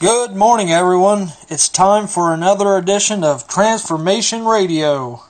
Good morning, everyone. It's time for another edition of Transformation Radio.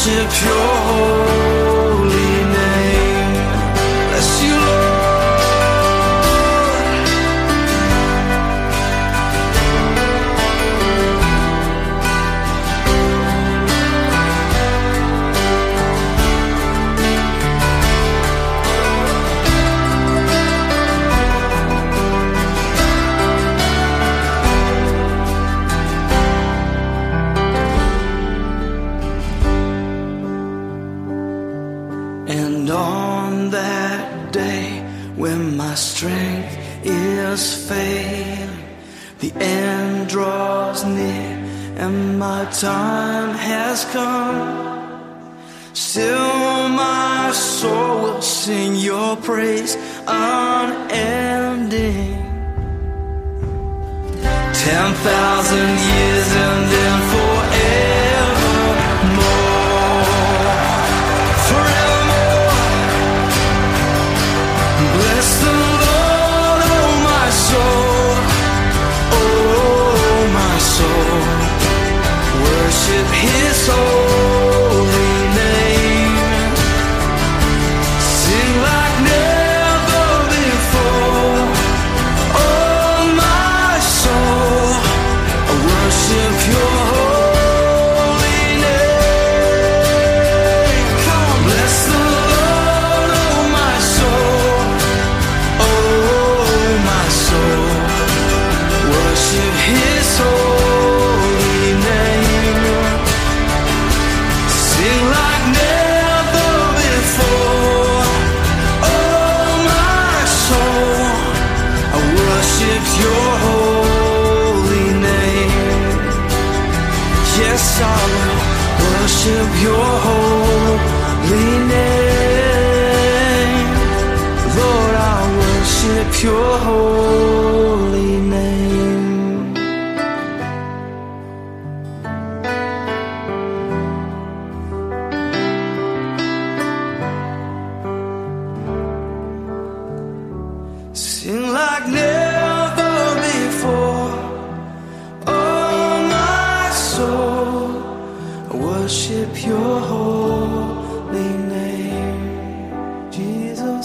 worship your sing your praise unending. Ten thousand years and then.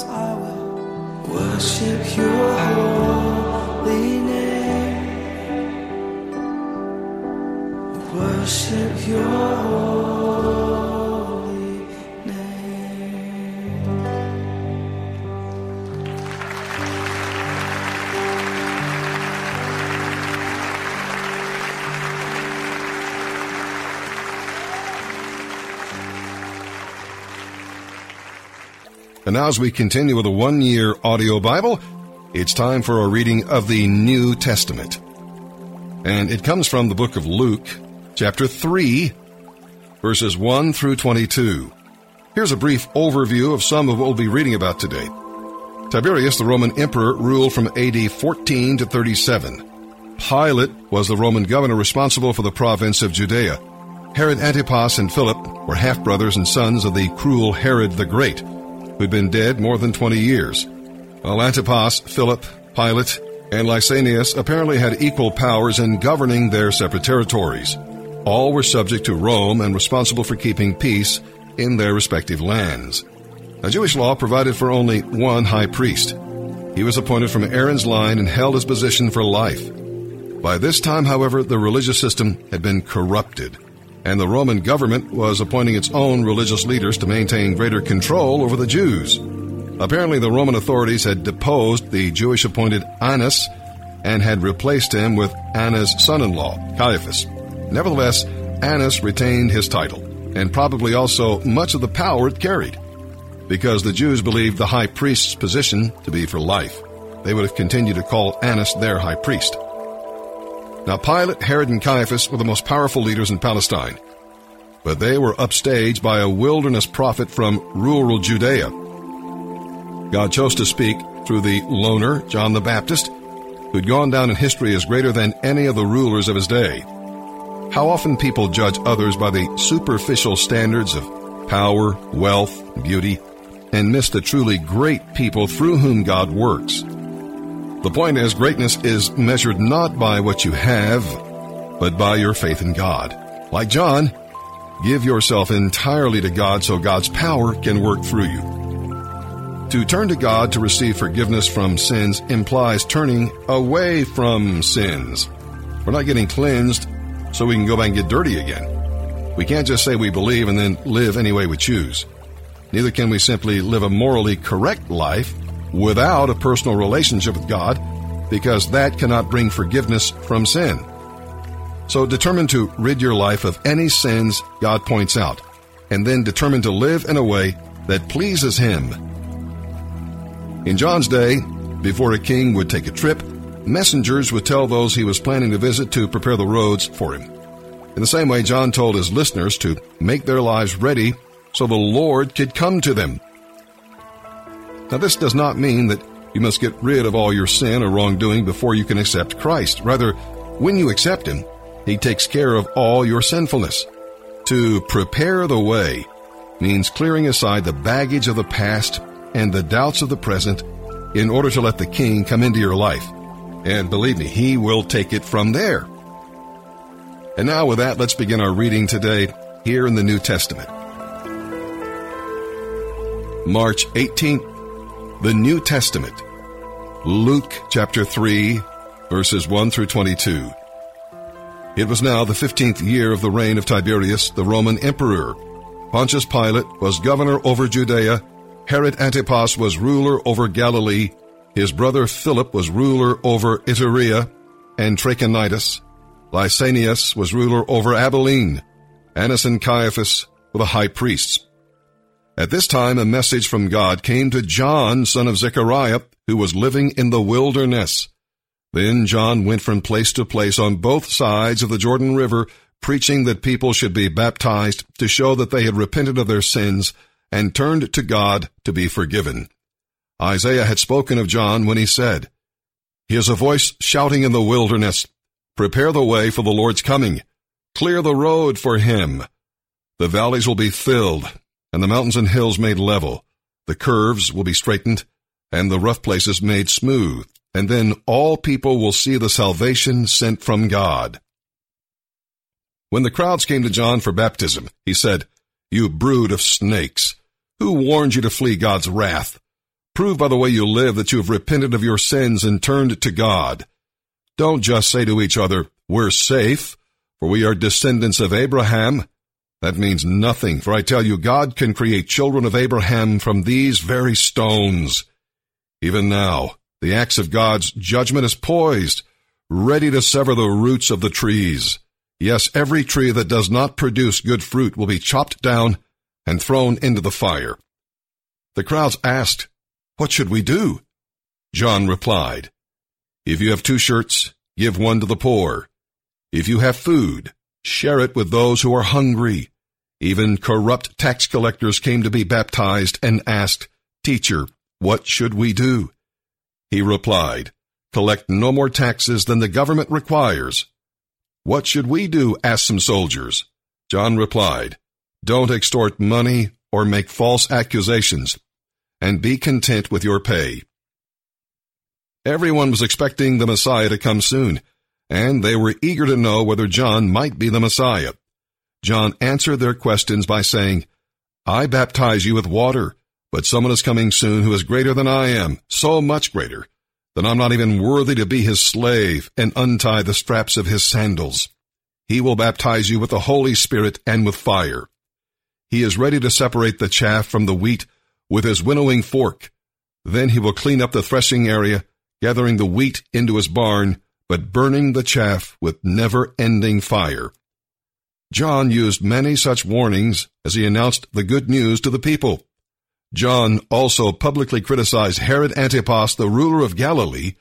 I will worship your holy name. Worship your holy And now, as we continue with a one year audio Bible, it's time for a reading of the New Testament. And it comes from the book of Luke, chapter 3, verses 1 through 22. Here's a brief overview of some of what we'll be reading about today. Tiberius, the Roman emperor, ruled from AD 14 to 37. Pilate was the Roman governor responsible for the province of Judea. Herod Antipas and Philip were half brothers and sons of the cruel Herod the Great, who'd been dead more than 20 years. While Antipas, Philip, Pilate, and Lysanias apparently had equal powers in governing their separate territories. All were subject to Rome and responsible for keeping peace in their respective lands. Now, Jewish law provided for only one high priest. He was appointed from Aaron's line and held his position for life. By this time, however, the religious system had been corrupted, and the Roman government was appointing its own religious leaders to maintain greater control over the Jews. Apparently, the Roman authorities had deposed the Jewish appointed Annas and had replaced him with Annas' son in law, Caiaphas. Nevertheless, Annas retained his title, and probably also much of the power it carried. Because the Jews believed the high priest's position to be for life, they would have continued to call Annas their high priest. Now, Pilate, Herod, and Caiaphas were the most powerful leaders in Palestine, but they were upstaged by a wilderness prophet from rural Judea. God chose to speak through the loner, John the Baptist, who'd gone down in history as greater than any of the rulers of his day. How often people judge others by the superficial standards of power, wealth, beauty, and miss the truly great people through whom God works. The point is, greatness is measured not by what you have, but by your faith in God. Like John, give yourself entirely to God so God's power can work through you. To turn to God to receive forgiveness from sins implies turning away from sins. We're not getting cleansed so we can go back and get dirty again. We can't just say we believe and then live any way we choose. Neither can we simply live a morally correct life without a personal relationship with God, because that cannot bring forgiveness from sin. So determine to rid your life of any sins God points out, and then determine to live in a way that pleases Him. In John's day, before a king would take a trip, messengers would tell those he was planning to visit to prepare the roads for him. In the same way, John told his listeners to make their lives ready so the Lord could come to them. Now, this does not mean that you must get rid of all your sin or wrongdoing before you can accept Christ. Rather, when you accept Him, He takes care of all your sinfulness. To prepare the way means clearing aside the baggage of the past and the doubts of the present in order to let the King come into your life. And believe me, He will take it from there. And now, with that, let's begin our reading today here in the New Testament. March 18th, the New Testament. Luke chapter 3, verses 1 through 22. It was now the fifteenth year of the reign of Tiberius, the Roman emperor. Pontius Pilate was governor over Judea. Herod Antipas was ruler over Galilee. His brother Philip was ruler over Iturea and Trachonitis. Lysanias was ruler over Abilene. Annas and Caiaphas were the high priests. At this time, a message from God came to John, son of Zechariah, who was living in the wilderness. Then John went from place to place on both sides of the Jordan River, preaching that people should be baptized to show that they had repented of their sins and turned to God to be forgiven. Isaiah had spoken of John when he said, He is a voice shouting in the wilderness, Prepare the way for the Lord's coming. Clear the road for him. The valleys will be filled, and the mountains and hills made level. The curves will be straightened, and the rough places made smooth, and then all people will see the salvation sent from God. When the crowds came to John for baptism, he said, You brood of snakes, who warned you to flee God's wrath? Prove by the way you live that you have repented of your sins and turned to God. Don't just say to each other, We're safe, for we are descendants of Abraham. That means nothing, for I tell you, God can create children of Abraham from these very stones. Even now, the axe of God's judgment is poised, ready to sever the roots of the trees. Yes, every tree that does not produce good fruit will be chopped down and thrown into the fire. The crowds asked, What should we do? John replied, If you have two shirts, give one to the poor. If you have food, share it with those who are hungry. Even corrupt tax collectors came to be baptized and asked, Teacher, what should we do? He replied, Collect no more taxes than the government requires. What should we do? asked some soldiers. John replied, Don't extort money or make false accusations, and be content with your pay. Everyone was expecting the Messiah to come soon, and they were eager to know whether John might be the Messiah. John answered their questions by saying, I baptize you with water, but someone is coming soon who is greater than I am, so much greater, that I'm not even worthy to be his slave and untie the straps of his sandals. He will baptize you with the Holy Spirit and with fire. He is ready to separate the chaff from the wheat with his winnowing fork. Then he will clean up the threshing area, gathering the wheat into his barn, but burning the chaff with never-ending fire. John used many such warnings as he announced the good news to the people. John also publicly criticized Herod Antipas, the ruler of Galilee,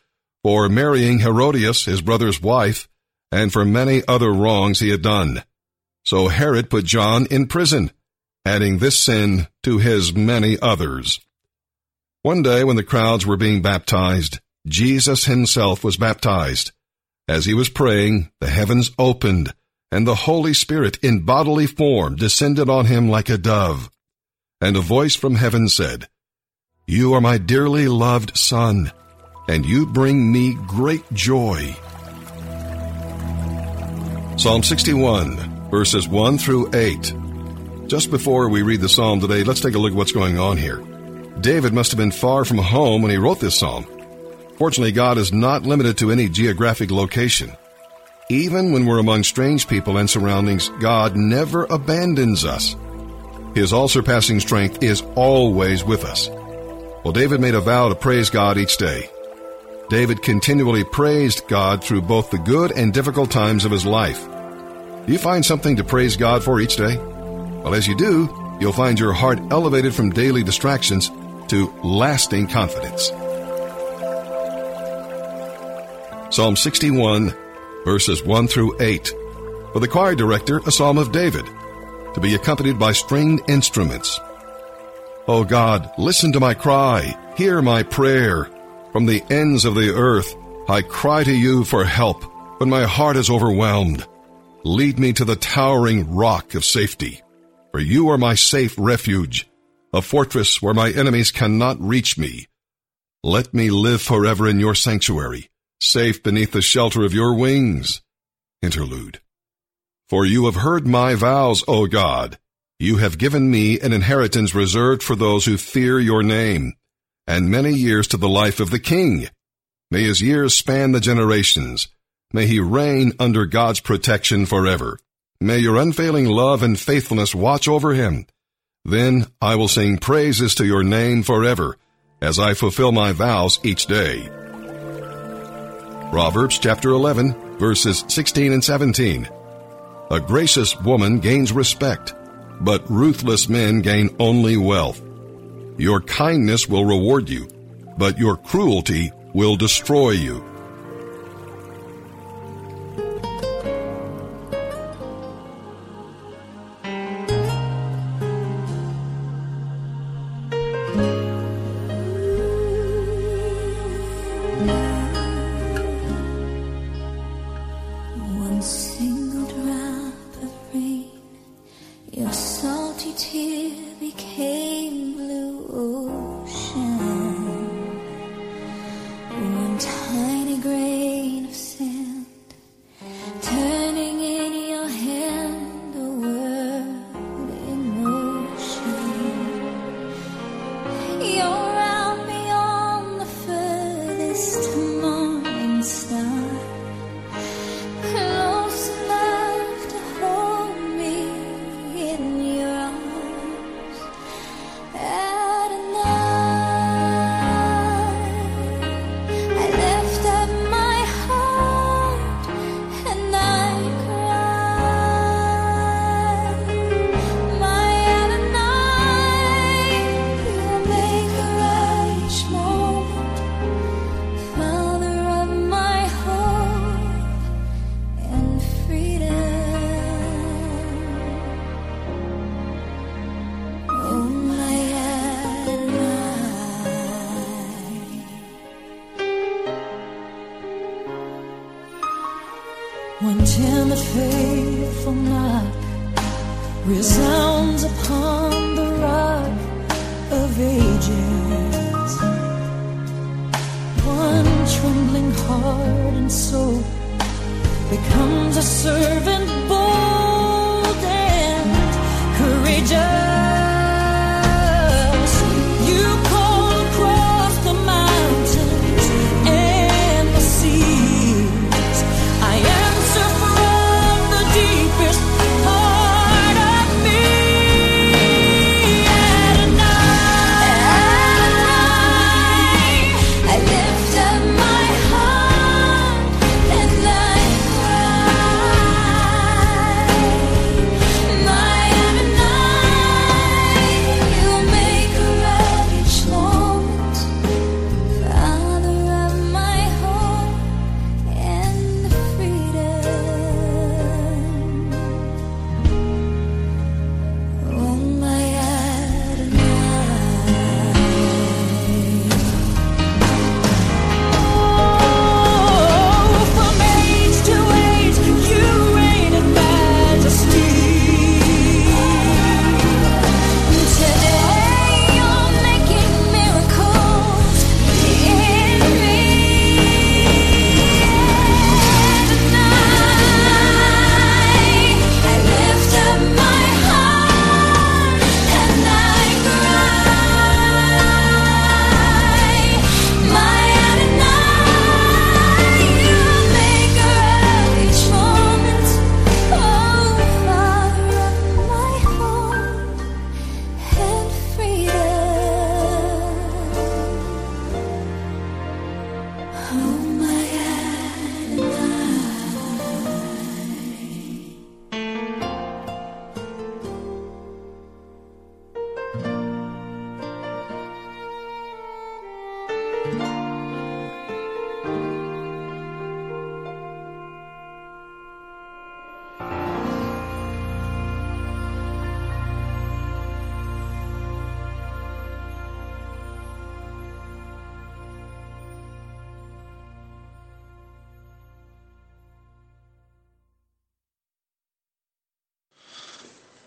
for marrying Herodias, his brother's wife, and for many other wrongs he had done. So Herod put John in prison, adding this sin to his many others. One day when the crowds were being baptized, Jesus himself was baptized. As he was praying, the heavens opened, and the Holy Spirit in bodily form descended on him like a dove. And a voice from heaven said, You are my dearly loved Son, and you bring me great joy. Psalm 61, verses 1 through 8. Just before we read the psalm today, let's take a look at what's going on here. David must have been far from home when he wrote this psalm. Fortunately, God is not limited to any geographic location. Even when we're among strange people and surroundings, God never abandons us. His all surpassing strength is always with us. Well, David made a vow to praise God each day. David continually praised God through both the good and difficult times of his life. Do you find something to praise God for each day? Well, as you do, you'll find your heart elevated from daily distractions to lasting confidence. Psalm 61, verses 1 through 8. For the choir director, a psalm of David, to be accompanied by stringed instruments. O God, listen to my cry, hear my prayer. From the ends of the earth, I cry to you for help when my heart is overwhelmed. Lead me to the towering rock of safety, for you are my safe refuge, a fortress where my enemies cannot reach me. Let me live forever in your sanctuary, safe beneath the shelter of your wings. Interlude. For you have heard my vows, O God. You have given me an inheritance reserved for those who fear your name and many years to the life of the king. May his years span the generations. May he reign under God's protection forever. May your unfailing love and faithfulness watch over him. Then I will sing praises to your name forever as I fulfill my vows each day. Proverbs chapter 11 verses 16 and 17. A gracious woman gains respect, but ruthless men gain only wealth. Your kindness will reward you, but your cruelty will destroy you.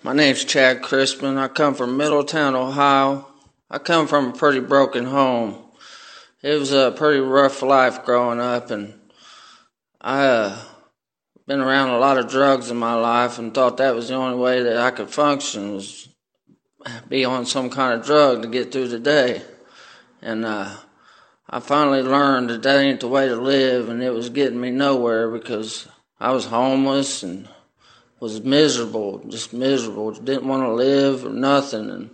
My name's Chad Crispin. I come from Middletown, Ohio. I come from a pretty broken home. It was a pretty rough life growing up, and I uh, been around a lot of drugs in my life, and thought that was the only way that I could function was be on some kind of drug to get through the day. And uh, I finally learned that that ain't the way to live, and it was getting me nowhere because I was homeless and was miserable, just miserable. Didn't want to live or nothing. And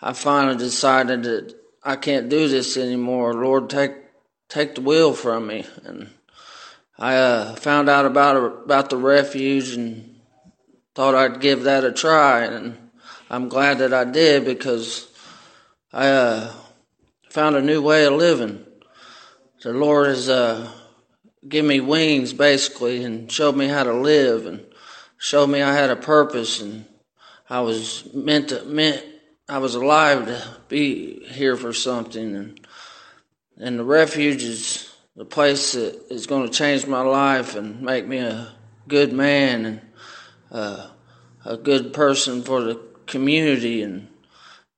I finally decided that I can't do this anymore. Lord, take take the wheel from me. And I uh, found out about about the refuge and thought I'd give that a try. And I'm glad that I did because I uh, found a new way of living. The Lord has uh, given me wings basically and showed me how to live and showed me I had a purpose and I was meant to meant I was alive to be here for something and and the refuge is the place that is going to change my life and make me a good man and uh, a good person for the community and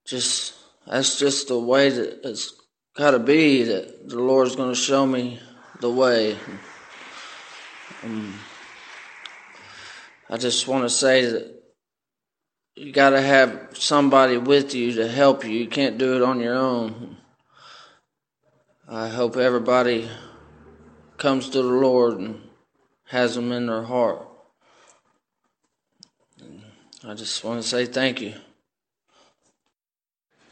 just that's just the way that it's got to be that the Lord's going to show me the way. Um, I just want to say that you got to have somebody with you to help you. You can't do it on your own. I hope everybody comes to the Lord and has Him in their heart. I just want to say thank you.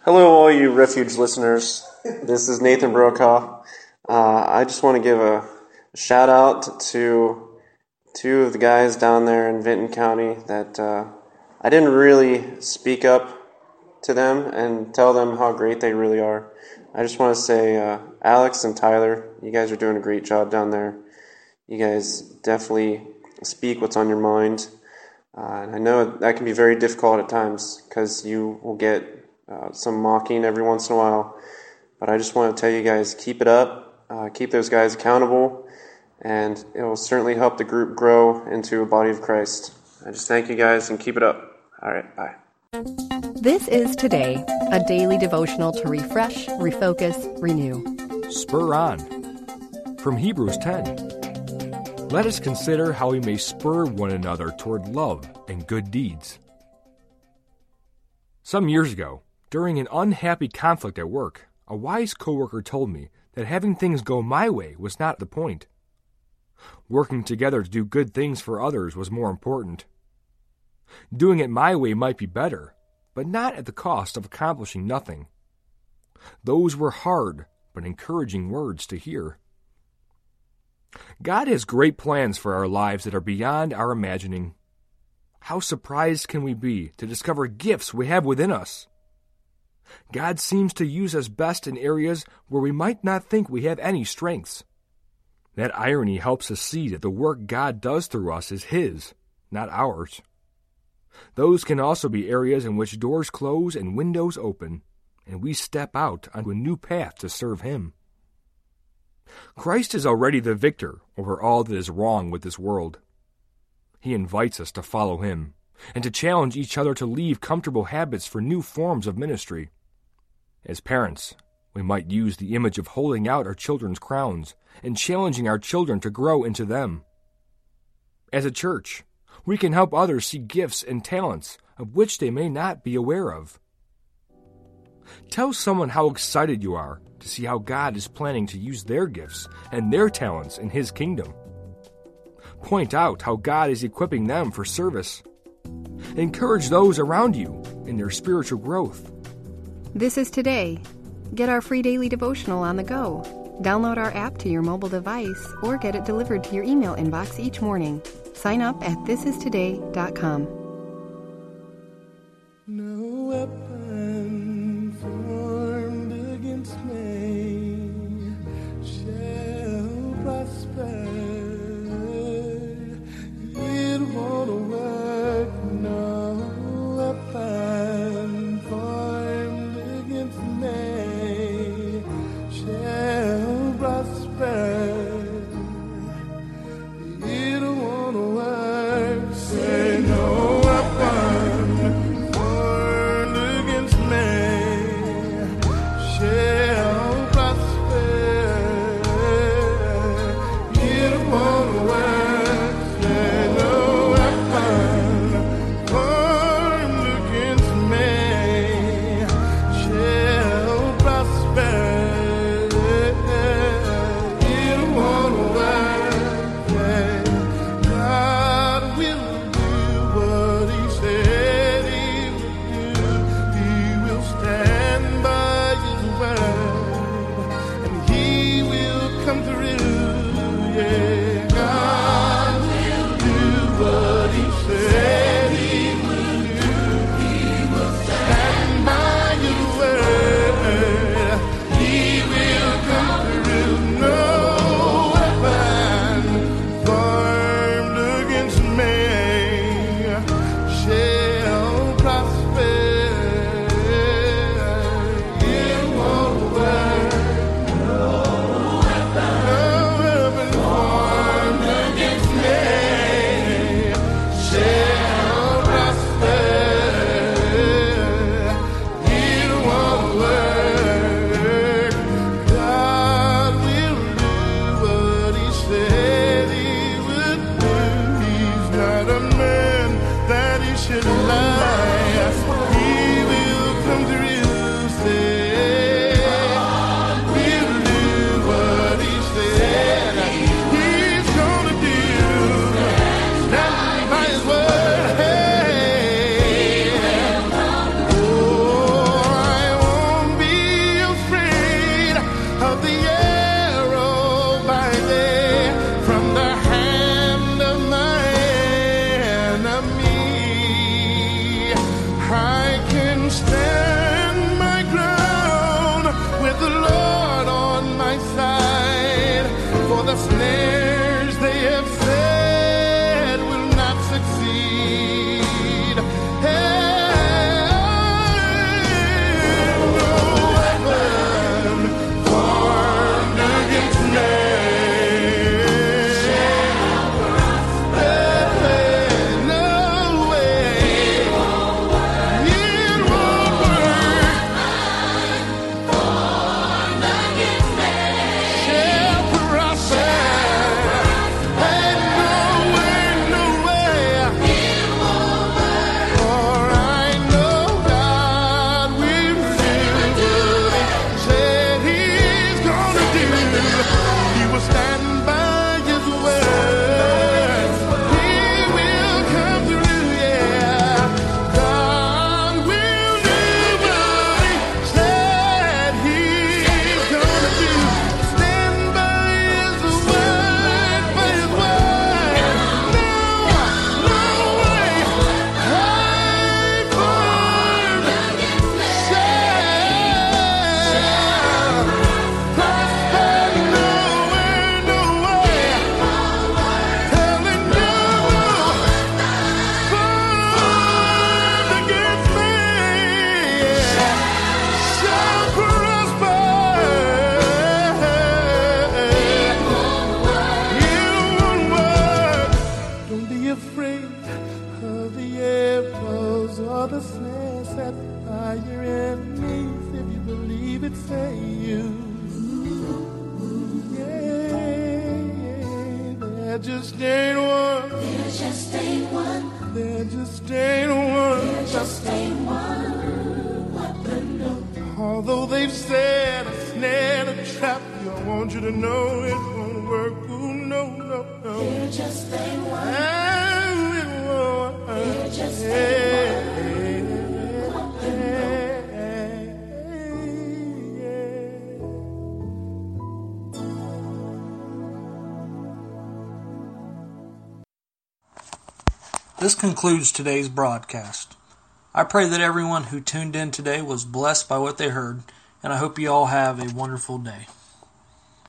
Hello, all you refuge listeners. This is Nathan Brokaw. Uh, I just want to give a shout out to two of the guys down there in Vinton County that uh, I didn't really speak up to them and tell them how great they really are. I just want to say, uh, Alex and Tyler, you guys are doing a great job down there. You guys definitely speak what's on your mind. Uh, and I know that can be very difficult at times because you will get uh, some mocking every once in a while. But I just want to tell you guys keep it up, uh, keep those guys accountable, and it will certainly help the group grow into a body of Christ. I just thank you guys and keep it up. All right, bye. This is Today, a daily devotional to refresh, refocus, renew. Spur on. From Hebrews 10. Let us consider how we may spur one another toward love and good deeds. Some years ago, during an unhappy conflict at work, a wise coworker told me that having things go my way was not the point. Working together to do good things for others was more important. Doing it my way might be better, but not at the cost of accomplishing nothing. Those were hard but encouraging words to hear. God has great plans for our lives that are beyond our imagining. How surprised can we be to discover gifts we have within us? God seems to use us best in areas where we might not think we have any strengths. That irony helps us see that the work God does through us is His, not ours. Those can also be areas in which doors close and windows open, and we step out onto a new path to serve Him. Christ is already the victor over all that is wrong with this world. He invites us to follow Him and to challenge each other to leave comfortable habits for new forms of ministry. As parents, we might use the image of holding out our children's crowns and challenging our children to grow into them. As a church, we can help others see gifts and talents of which they may not be aware of. Tell someone how excited you are to see how God is planning to use their gifts and their talents in His kingdom. Point out how God is equipping them for service. Encourage those around you in their spiritual growth. This is Today. Get our free daily devotional on the go. Download our app to your mobile device or get it delivered to your email inbox each morning. Sign up at thisistoday.com. by your enemies if you believe it, say you. Yeah, there just ain't one. There just ain't one. There just ain't one. There just ain't one. no. Although they've said a snare, a trap, you, I want you to know it concludes today's broadcast. I pray that everyone who tuned in today was blessed by what they heard, and I hope you all have a wonderful day.